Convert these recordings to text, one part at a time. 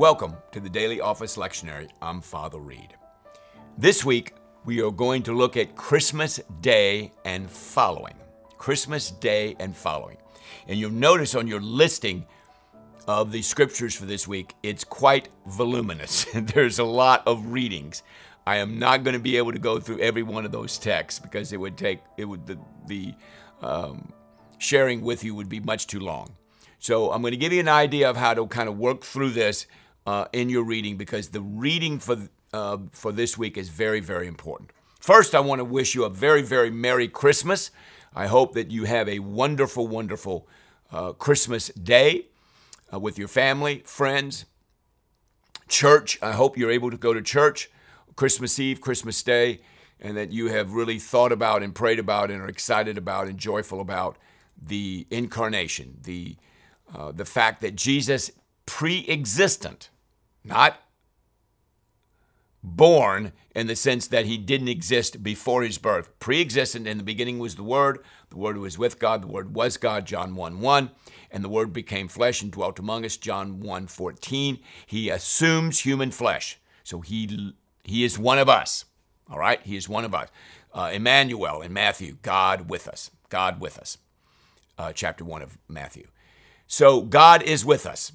Welcome to the Daily Office Lectionary. I'm Father Reed. This week, we are going to look at Christmas Day and following. Christmas Day and following. And you'll notice on your listing of the scriptures for this week, it's quite voluminous. There's a lot of readings. I am not going to be able to go through every one of those texts because it would take it would the, the um, sharing with you would be much too long. So I'm going to give you an idea of how to kind of work through this uh, in your reading because the reading for uh, for this week is very very important. First, I want to wish you a very very merry Christmas. I hope that you have a wonderful wonderful uh, Christmas day uh, with your family, friends, church. I hope you're able to go to church Christmas Eve, Christmas Day, and that you have really thought about and prayed about and are excited about and joyful about the incarnation, the uh, the fact that Jesus pre-existent, not born in the sense that he didn't exist before his birth. Pre existent, in the beginning was the Word, the Word was with God, the Word was God, John 1 1, and the Word became flesh and dwelt among us, John 1 14. He assumes human flesh. So he, he is one of us. All right? He is one of us. Uh, Emmanuel in Matthew, God with us. God with us. Uh, chapter 1 of Matthew. So God is with us.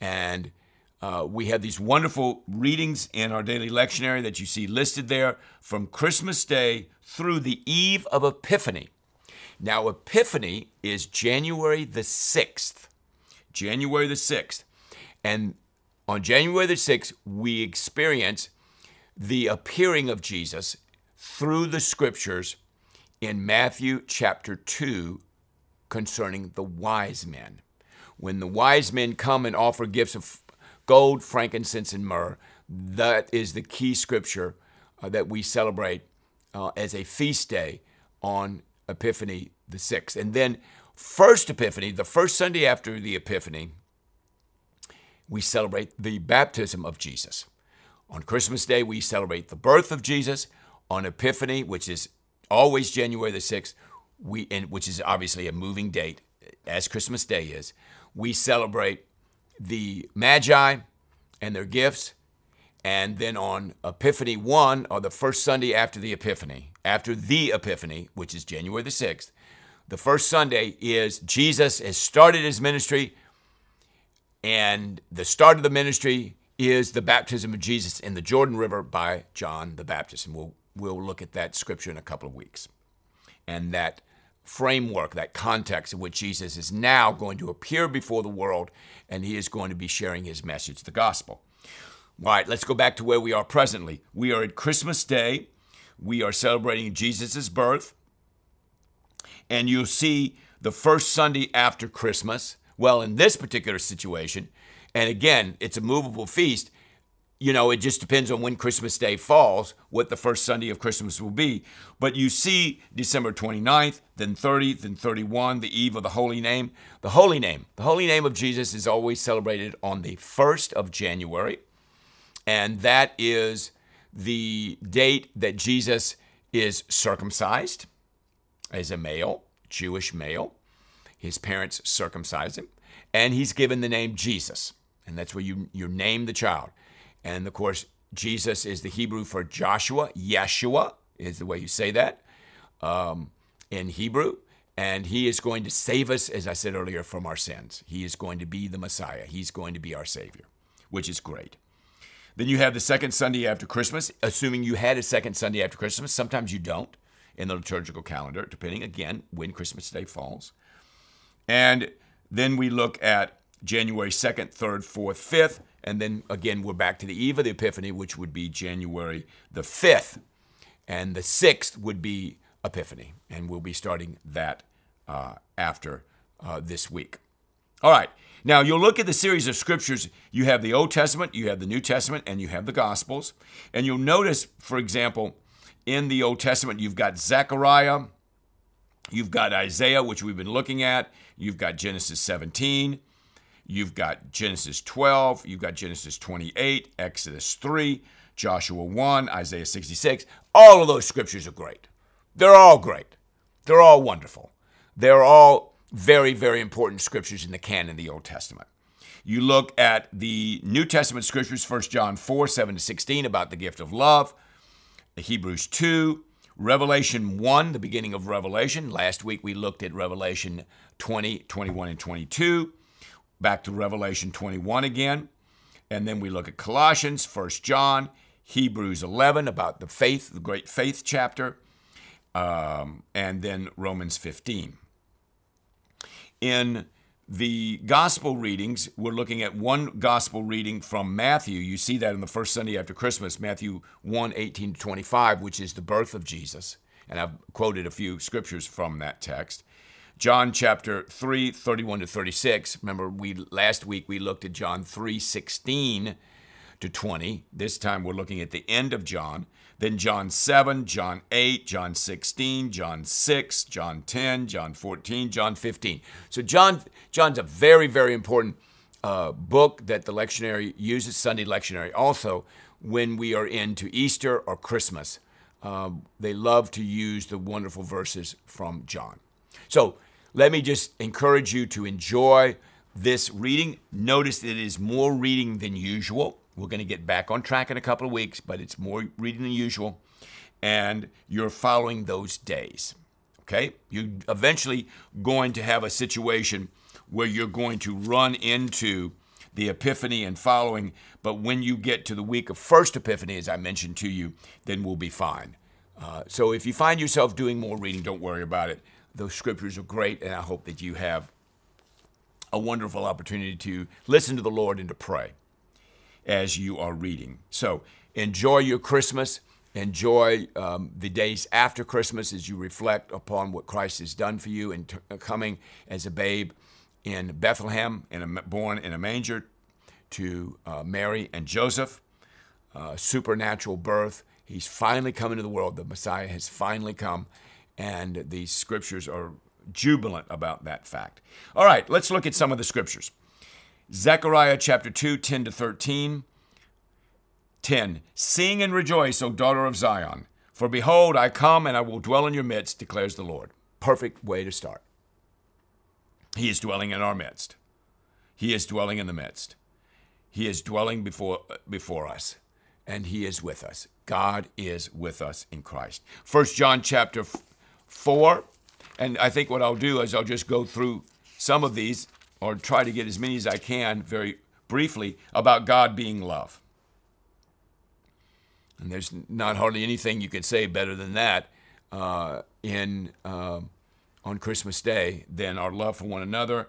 And uh, we have these wonderful readings in our daily lectionary that you see listed there from Christmas Day through the eve of Epiphany. Now, Epiphany is January the 6th. January the 6th. And on January the 6th, we experience the appearing of Jesus through the scriptures in Matthew chapter 2 concerning the wise men. When the wise men come and offer gifts of gold, frankincense, and myrrh. That is the key scripture uh, that we celebrate uh, as a feast day on Epiphany the 6th. And then, first Epiphany, the first Sunday after the Epiphany, we celebrate the baptism of Jesus. On Christmas Day, we celebrate the birth of Jesus. On Epiphany, which is always January the 6th, we, and which is obviously a moving date, as Christmas Day is, we celebrate the Magi and their gifts. And then on Epiphany 1, or the first Sunday after the Epiphany, after the Epiphany, which is January the 6th, the first Sunday is Jesus has started his ministry, and the start of the ministry is the baptism of Jesus in the Jordan River by John the Baptist. And we'll, we'll look at that scripture in a couple of weeks. And that framework, that context in which Jesus is now going to appear before the world and he is going to be sharing his message, the gospel. All right, let's go back to where we are presently. We are at Christmas Day. We are celebrating Jesus' birth. And you'll see the first Sunday after Christmas. Well, in this particular situation, and again, it's a movable feast, you know, it just depends on when Christmas Day falls, what the first Sunday of Christmas will be. But you see December 29th, then 30th, then 31, the eve of the Holy Name. The Holy Name, the Holy Name of Jesus is always celebrated on the 1st of January. And that is the date that Jesus is circumcised as a male, Jewish male. His parents circumcise him. And he's given the name Jesus. And that's where you, you name the child. And of course, Jesus is the Hebrew for Joshua. Yeshua is the way you say that um, in Hebrew. And he is going to save us, as I said earlier, from our sins. He is going to be the Messiah. He's going to be our Savior, which is great. Then you have the second Sunday after Christmas, assuming you had a second Sunday after Christmas. Sometimes you don't in the liturgical calendar, depending again when Christmas Day falls. And then we look at January 2nd, 3rd, 4th, 5th. And then again, we're back to the eve of the Epiphany, which would be January the 5th. And the 6th would be Epiphany. And we'll be starting that uh, after uh, this week. All right. Now, you'll look at the series of scriptures. You have the Old Testament, you have the New Testament, and you have the Gospels. And you'll notice, for example, in the Old Testament, you've got Zechariah, you've got Isaiah, which we've been looking at, you've got Genesis 17, You've got Genesis 12, you've got Genesis 28, Exodus 3, Joshua 1, Isaiah 66. All of those scriptures are great. They're all great. They're all wonderful. They're all very, very important scriptures in the canon of the Old Testament. You look at the New Testament scriptures, 1 John 4, 7 to 16, about the gift of love, Hebrews 2, Revelation 1, the beginning of Revelation. Last week we looked at Revelation 20, 21, and 22. Back to Revelation 21 again. And then we look at Colossians, 1 John, Hebrews 11 about the faith, the great faith chapter, um, and then Romans 15. In the gospel readings, we're looking at one gospel reading from Matthew. You see that in the first Sunday after Christmas, Matthew 1 18 to 25, which is the birth of Jesus. And I've quoted a few scriptures from that text. John chapter 3, 31 to 36. Remember, we last week we looked at John 3, 16 to 20. This time we're looking at the end of John. Then John 7, John 8, John 16, John 6, John 10, John 14, John 15. So John John's a very, very important uh, book that the lectionary uses, Sunday lectionary also, when we are into Easter or Christmas. Um, they love to use the wonderful verses from John. So let me just encourage you to enjoy this reading. Notice it is more reading than usual. We're going to get back on track in a couple of weeks, but it's more reading than usual. And you're following those days. Okay? You're eventually going to have a situation where you're going to run into the Epiphany and following, but when you get to the week of First Epiphany, as I mentioned to you, then we'll be fine. Uh, so if you find yourself doing more reading, don't worry about it. Those scriptures are great, and I hope that you have a wonderful opportunity to listen to the Lord and to pray as you are reading. So enjoy your Christmas. Enjoy um, the days after Christmas as you reflect upon what Christ has done for you in t- uh, coming as a babe in Bethlehem, in a, born in a manger to uh, Mary and Joseph. Uh, supernatural birth. He's finally come into the world. The Messiah has finally come, and the scriptures are jubilant about that fact. All right, let's look at some of the scriptures. Zechariah chapter 2, 10 to 13. 10. Sing and rejoice, O daughter of Zion, for behold, I come and I will dwell in your midst, declares the Lord. Perfect way to start. He is dwelling in our midst. He is dwelling in the midst. He is dwelling before, before us, and He is with us. God is with us in Christ. First John chapter 4, and I think what I'll do is I'll just go through some of these or try to get as many as I can very briefly about God being love. And there's not hardly anything you could say better than that uh, in uh, on Christmas Day than our love for one another.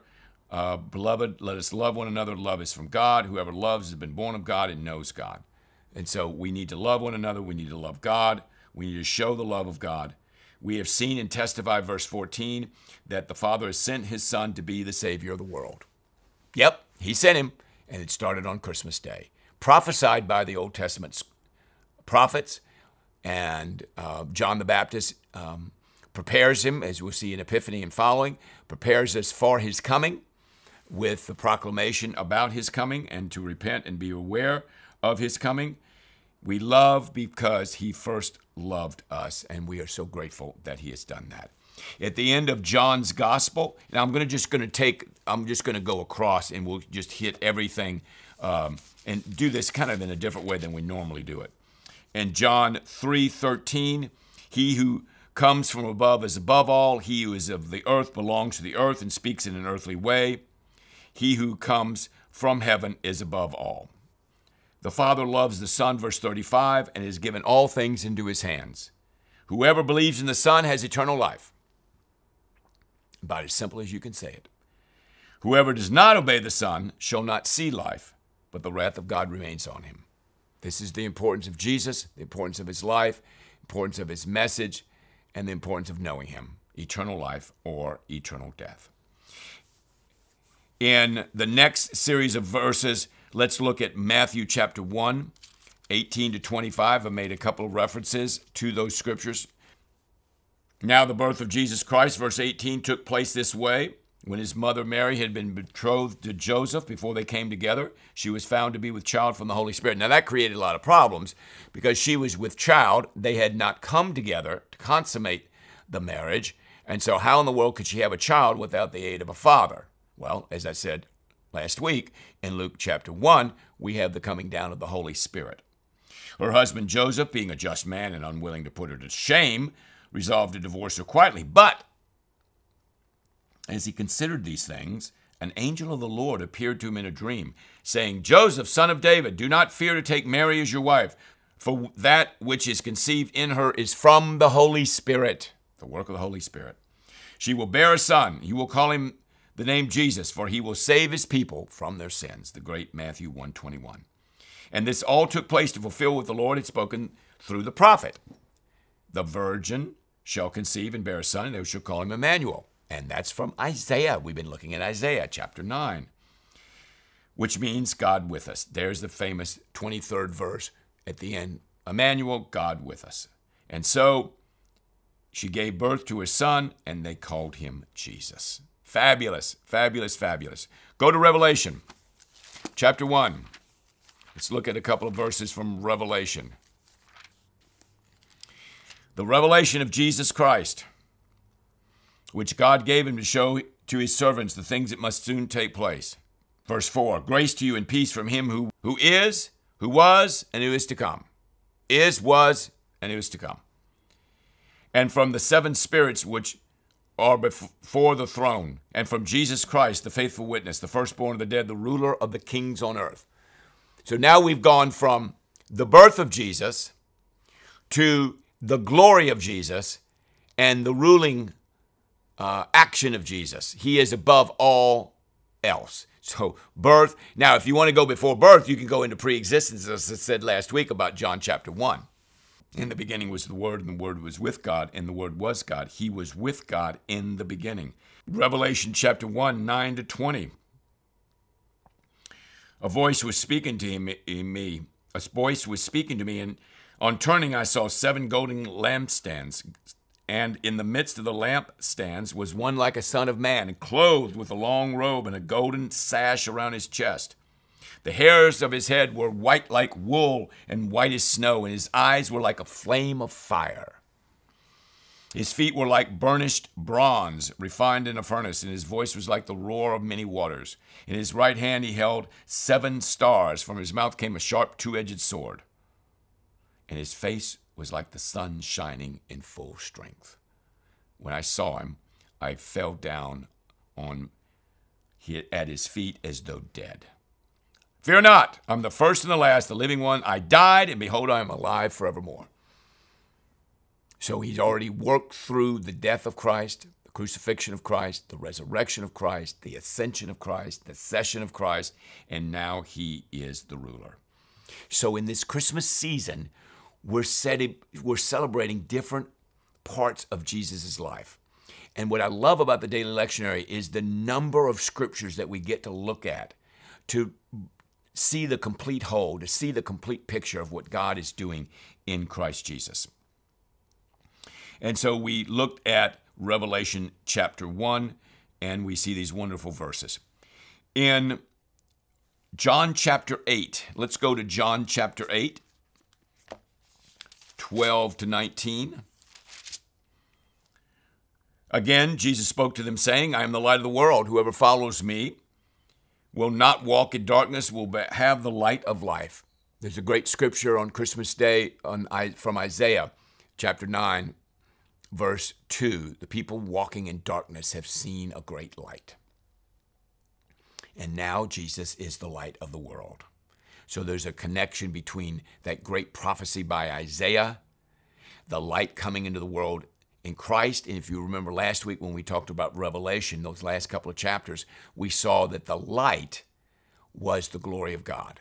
Uh, beloved, let us love one another. Love is from God. Whoever loves has been born of God and knows God. And so we need to love one another. We need to love God. We need to show the love of God. We have seen and testified, verse 14, that the Father has sent his Son to be the Savior of the world. Yep, he sent him, and it started on Christmas Day. Prophesied by the Old Testament prophets, and uh, John the Baptist um, prepares him, as we'll see in Epiphany and following, prepares us for his coming with the proclamation about his coming and to repent and be aware of his coming. We love because he first loved us, and we are so grateful that he has done that. At the end of John's gospel, and I'm to just to take, I'm just to go across, and we'll just hit everything um, and do this kind of in a different way than we normally do it. In John 3:13, he who comes from above is above all. He who is of the earth belongs to the earth and speaks in an earthly way. He who comes from heaven is above all. The Father loves the Son, verse 35, and has given all things into his hands. Whoever believes in the Son has eternal life. About as simple as you can say it. Whoever does not obey the Son shall not see life, but the wrath of God remains on him. This is the importance of Jesus, the importance of his life, importance of his message, and the importance of knowing him eternal life or eternal death. In the next series of verses, Let's look at Matthew chapter 1, 18 to 25. I made a couple of references to those scriptures. Now, the birth of Jesus Christ, verse 18, took place this way. When his mother Mary had been betrothed to Joseph before they came together, she was found to be with child from the Holy Spirit. Now, that created a lot of problems because she was with child. They had not come together to consummate the marriage. And so, how in the world could she have a child without the aid of a father? Well, as I said last week, in Luke chapter 1, we have the coming down of the Holy Spirit. Her husband Joseph, being a just man and unwilling to put her to shame, resolved to divorce her quietly. But as he considered these things, an angel of the Lord appeared to him in a dream, saying, Joseph, son of David, do not fear to take Mary as your wife, for that which is conceived in her is from the Holy Spirit, the work of the Holy Spirit. She will bear a son. You will call him the name Jesus, for he will save his people from their sins. The great Matthew 121. And this all took place to fulfill what the Lord had spoken through the prophet. The virgin shall conceive and bear a son, and they shall call him Emmanuel. And that's from Isaiah. We've been looking at Isaiah chapter 9, which means God with us. There's the famous 23rd verse at the end Emmanuel, God with us. And so she gave birth to a son, and they called him Jesus. Fabulous, fabulous, fabulous. Go to Revelation chapter 1. Let's look at a couple of verses from Revelation. The revelation of Jesus Christ which God gave him to show to his servants the things that must soon take place. Verse 4 Grace to you and peace from him who, who is, who was, and who is to come. Is, was, and who is to come. And from the seven spirits which are before the throne, and from Jesus Christ, the faithful witness, the firstborn of the dead, the ruler of the kings on earth. So now we've gone from the birth of Jesus to the glory of Jesus and the ruling uh, action of Jesus. He is above all else. So, birth. Now, if you want to go before birth, you can go into pre existence, as I said last week about John chapter 1. In the beginning was the Word, and the Word was with God, and the Word was God. He was with God in the beginning. Revelation chapter 1, 9 to 20. A voice was speaking to him, eh, me. A voice was speaking to me, and on turning, I saw seven golden lampstands and in the midst of the lampstands was one like a son of man, clothed with a long robe and a golden sash around his chest. The hairs of his head were white like wool and white as snow, and his eyes were like a flame of fire. His feet were like burnished bronze, refined in a furnace, and his voice was like the roar of many waters. In his right hand he held seven stars. From his mouth came a sharp two edged sword, and his face was like the sun shining in full strength. When I saw him, I fell down on at his feet as though dead. Fear not, I'm the first and the last, the living one. I died, and behold, I am alive forevermore. So he's already worked through the death of Christ, the crucifixion of Christ, the resurrection of Christ, the ascension of Christ, the session of Christ, and now he is the ruler. So in this Christmas season, we're, setting, we're celebrating different parts of Jesus' life. And what I love about the daily lectionary is the number of scriptures that we get to look at to see the complete whole, to see the complete picture of what God is doing in Christ Jesus. And so we looked at Revelation chapter 1, and we see these wonderful verses. In John chapter 8, let's go to John chapter 8. 12 to 19. Again, Jesus spoke to them, saying, I am the light of the world. Whoever follows me will not walk in darkness, will have the light of life. There's a great scripture on Christmas Day on, from Isaiah chapter 9, verse 2. The people walking in darkness have seen a great light. And now Jesus is the light of the world. So there's a connection between that great prophecy by Isaiah, the light coming into the world in Christ. And if you remember last week when we talked about Revelation, those last couple of chapters, we saw that the light was the glory of God.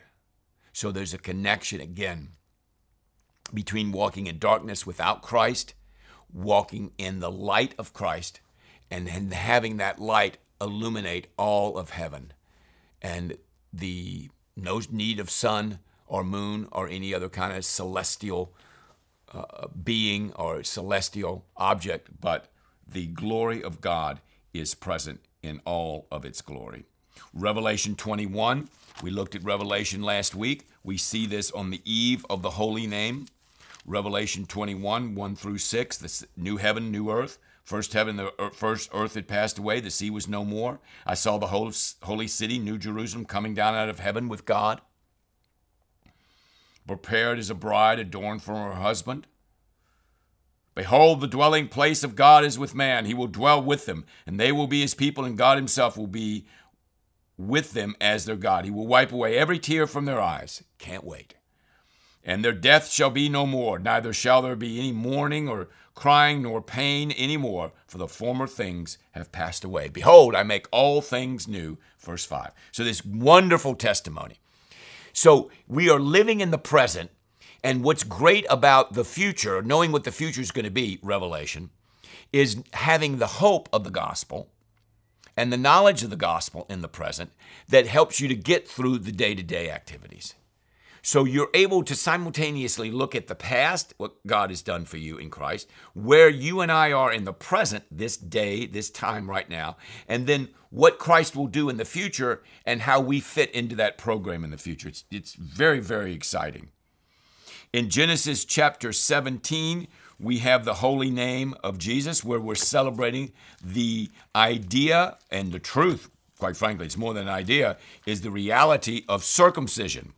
So there's a connection again between walking in darkness without Christ, walking in the light of Christ, and, having that light illuminate all of heaven. And the no need of sun or moon or any other kind of celestial uh, being or celestial object, but the glory of God is present in all of its glory. Revelation 21, we looked at Revelation last week. We see this on the eve of the holy name. Revelation 21, 1 through 6, the new heaven, new earth, First heaven, the first earth had passed away, the sea was no more. I saw the whole holy city, New Jerusalem, coming down out of heaven with God, prepared as a bride adorned for her husband. Behold, the dwelling place of God is with man. He will dwell with them, and they will be his people, and God himself will be with them as their God. He will wipe away every tear from their eyes. Can't wait. And their death shall be no more, neither shall there be any mourning or crying nor pain any more, for the former things have passed away. Behold, I make all things new. Verse 5. So, this wonderful testimony. So, we are living in the present, and what's great about the future, knowing what the future is going to be, Revelation, is having the hope of the gospel and the knowledge of the gospel in the present that helps you to get through the day to day activities. So you're able to simultaneously look at the past, what God has done for you in Christ, where you and I are in the present, this day, this time right now, and then what Christ will do in the future and how we fit into that program in the future. It's, it's very, very exciting. In Genesis chapter 17, we have the holy name of Jesus, where we're celebrating the idea and the truth. Quite frankly, it's more than an idea, is the reality of circumcision.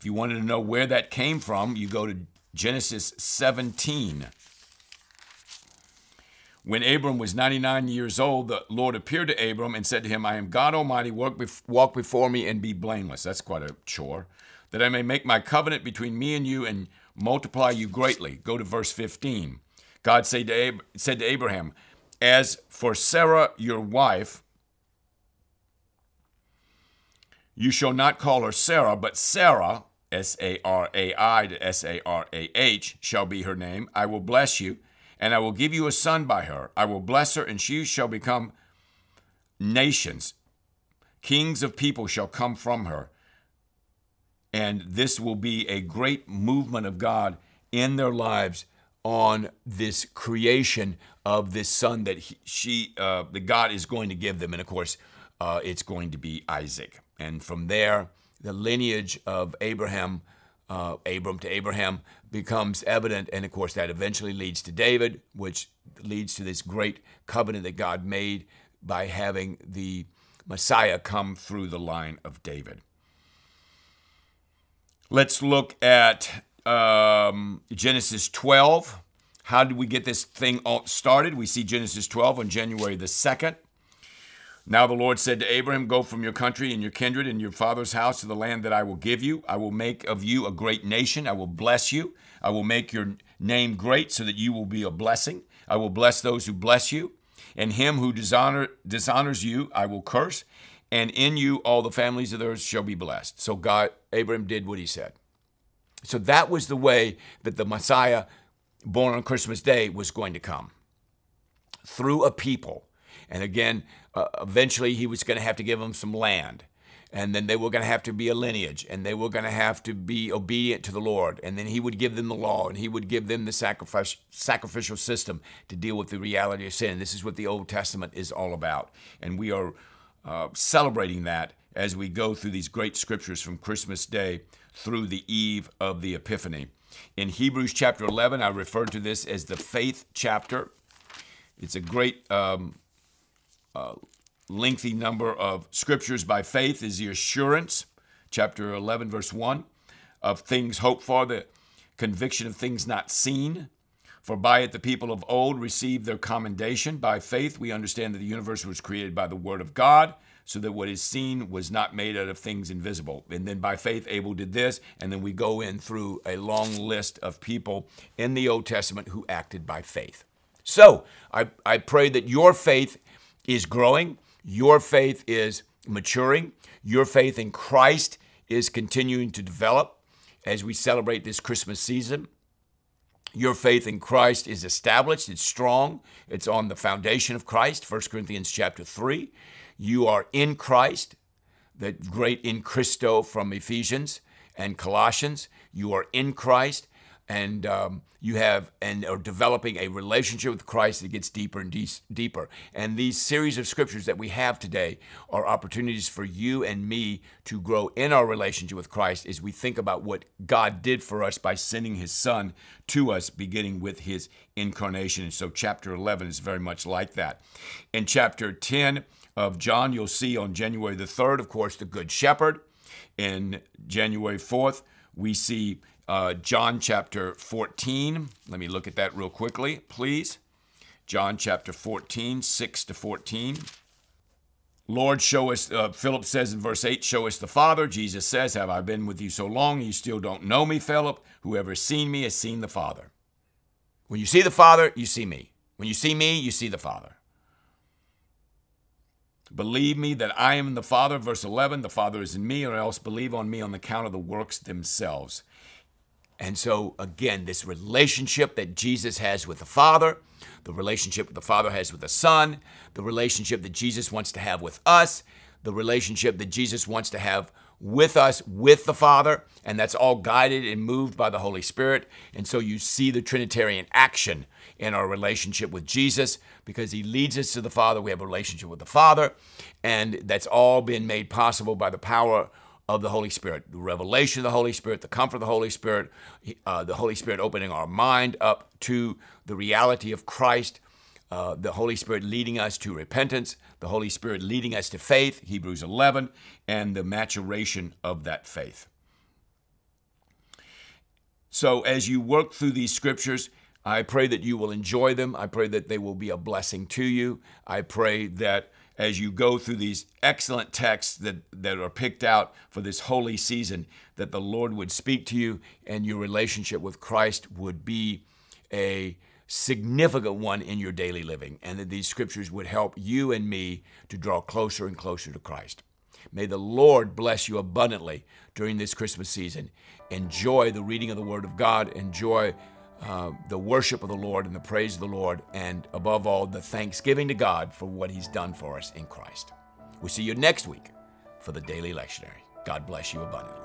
If you wanted to know where that came from, you go to Genesis 17. When Abram was 99 years old, the Lord appeared to Abram and said to him, I am God Almighty, walk before me and be blameless. That's quite a chore. That I may make my covenant between me and you and multiply you greatly. Go to verse 15. God said to, Ab- said to Abraham, As for Sarai, your wife, you shall not call her Sarai, but Sarah, S A R A I to S A R A H, shall be her name. I will bless you, and I will give you a son by her. I will bless her, and she shall become nations. Kings of people shall come from her and this will be a great movement of God in their lives on this creation of this son that he, she, uh, the God is going to give them. And of course, uh, it's going to be Isaac. And from there, the lineage of Abraham, uh, Abram to Abraham, becomes evident. And of course, that eventually leads to David, which leads to this great covenant that God made by having the Messiah come through the line of David. Let's look at um, Genesis 12. How did we get this thing started? We see Genesis 12 on January the 2nd. Now the Lord said to Abraham, Go from your country and your kindred and your father's house to the land that I will give you. I will make of you a great nation. I will bless you. I will make your name great so that you will be a blessing. I will bless those who bless you. And him who dishonor, dishonors you, I will curse and in you all the families of the earth shall be blessed. So God, Abraham did what he said. So that was the way that the Messiah, born on Christmas Day, was going to come through a people. And again, uh, eventually he was going to have to give them some land. And then they were going to have to be a lineage, and they were going to have to be obedient to the Lord. And then He would give them the law, and He would give them the sacrifice, sacrificial system to deal with the reality of sin. This is what the Old Testament is all about. And we are uh, celebrating that as we go through these great scriptures from Christmas Day through the eve of the Epiphany. In Hebrews chapter 11, I refer to this as the faith chapter. It's a great, um, uh, lengthy number of scriptures by faith, is the assurance, chapter 11, verse 1, of things hoped for, the conviction of things not seen. For by it the people of old received their commendation. By faith we understand that the universe was created by the word of God, so that what is seen was not made out of things invisible. And then by faith Abel did this, and then we go in through a long list of people in the Old Testament who acted by faith. So I, I pray that your faith is growing, your faith is maturing, your faith in Christ is continuing to develop as we celebrate this Christmas season. Your faith in Christ is established, it's strong, it's on the foundation of Christ, 1 Corinthians chapter 3. You are in Christ, the great in Christo from Ephesians and Colossians. You are in Christ, and um, you have and are developing a relationship with Christ that gets deeper and de- deeper. And these series of scriptures that we have today are opportunities for you and me to grow in our relationship with Christ as we think about what God did for us by sending His Son to us, beginning with His incarnation. And so, chapter 11 is very much like that. In chapter 10 of John, you'll see on January the 3rd, of course, the Good Shepherd. In January 4th, we see uh, John chapter 14. Let me look at that real quickly, please. John chapter 14, 6 to 14. Lord, show us, uh, Philip says in verse 8, show us the Father. Jesus says, Have I been with you so long? You still don't know me, Philip. Whoever has seen me has seen the Father. When you see the Father, you see me. When you see me, you see the Father. Believe me that I am the Father, verse 11, the Father is in me, or else believe on me on the count of the works themselves. And so, again, this relationship that Jesus has with the Father, the relationship the Father has with the Son, the relationship that Jesus wants to have with us, the relationship that Jesus wants to have with us, with the Father, and that's all guided and moved by the Holy Spirit. And so you see the Trinitarian action in our relationship with Jesus because He leads us to the Father. We have a relationship with the Father, and that's all been made possible by the power of the Holy Spirit, the revelation of the Holy Spirit, the comfort of the Holy Spirit, uh, the Holy Spirit opening our mind up to the reality of Christ, uh, the Holy Spirit leading us to repentance, the Holy Spirit leading us to faith, Hebrews 11, and the maturation of that faith. So, as you work through these scriptures, I pray that you will enjoy them. I pray that they will be a blessing to you. I pray that as you go through these excellent texts that, that are picked out for this holy season, that the Lord would speak to you and your relationship with Christ would be a significant one in your daily living, and that these scriptures would help you and me to draw closer and closer to Christ. May the Lord bless you abundantly during this Christmas season. Enjoy the reading of the Word of God. Enjoy uh, the worship of the Lord and the praise of the Lord, and above all, the thanksgiving to God for what He's done for us in Christ. We'll see you next week for the Daily Lectionary. God bless you abundantly.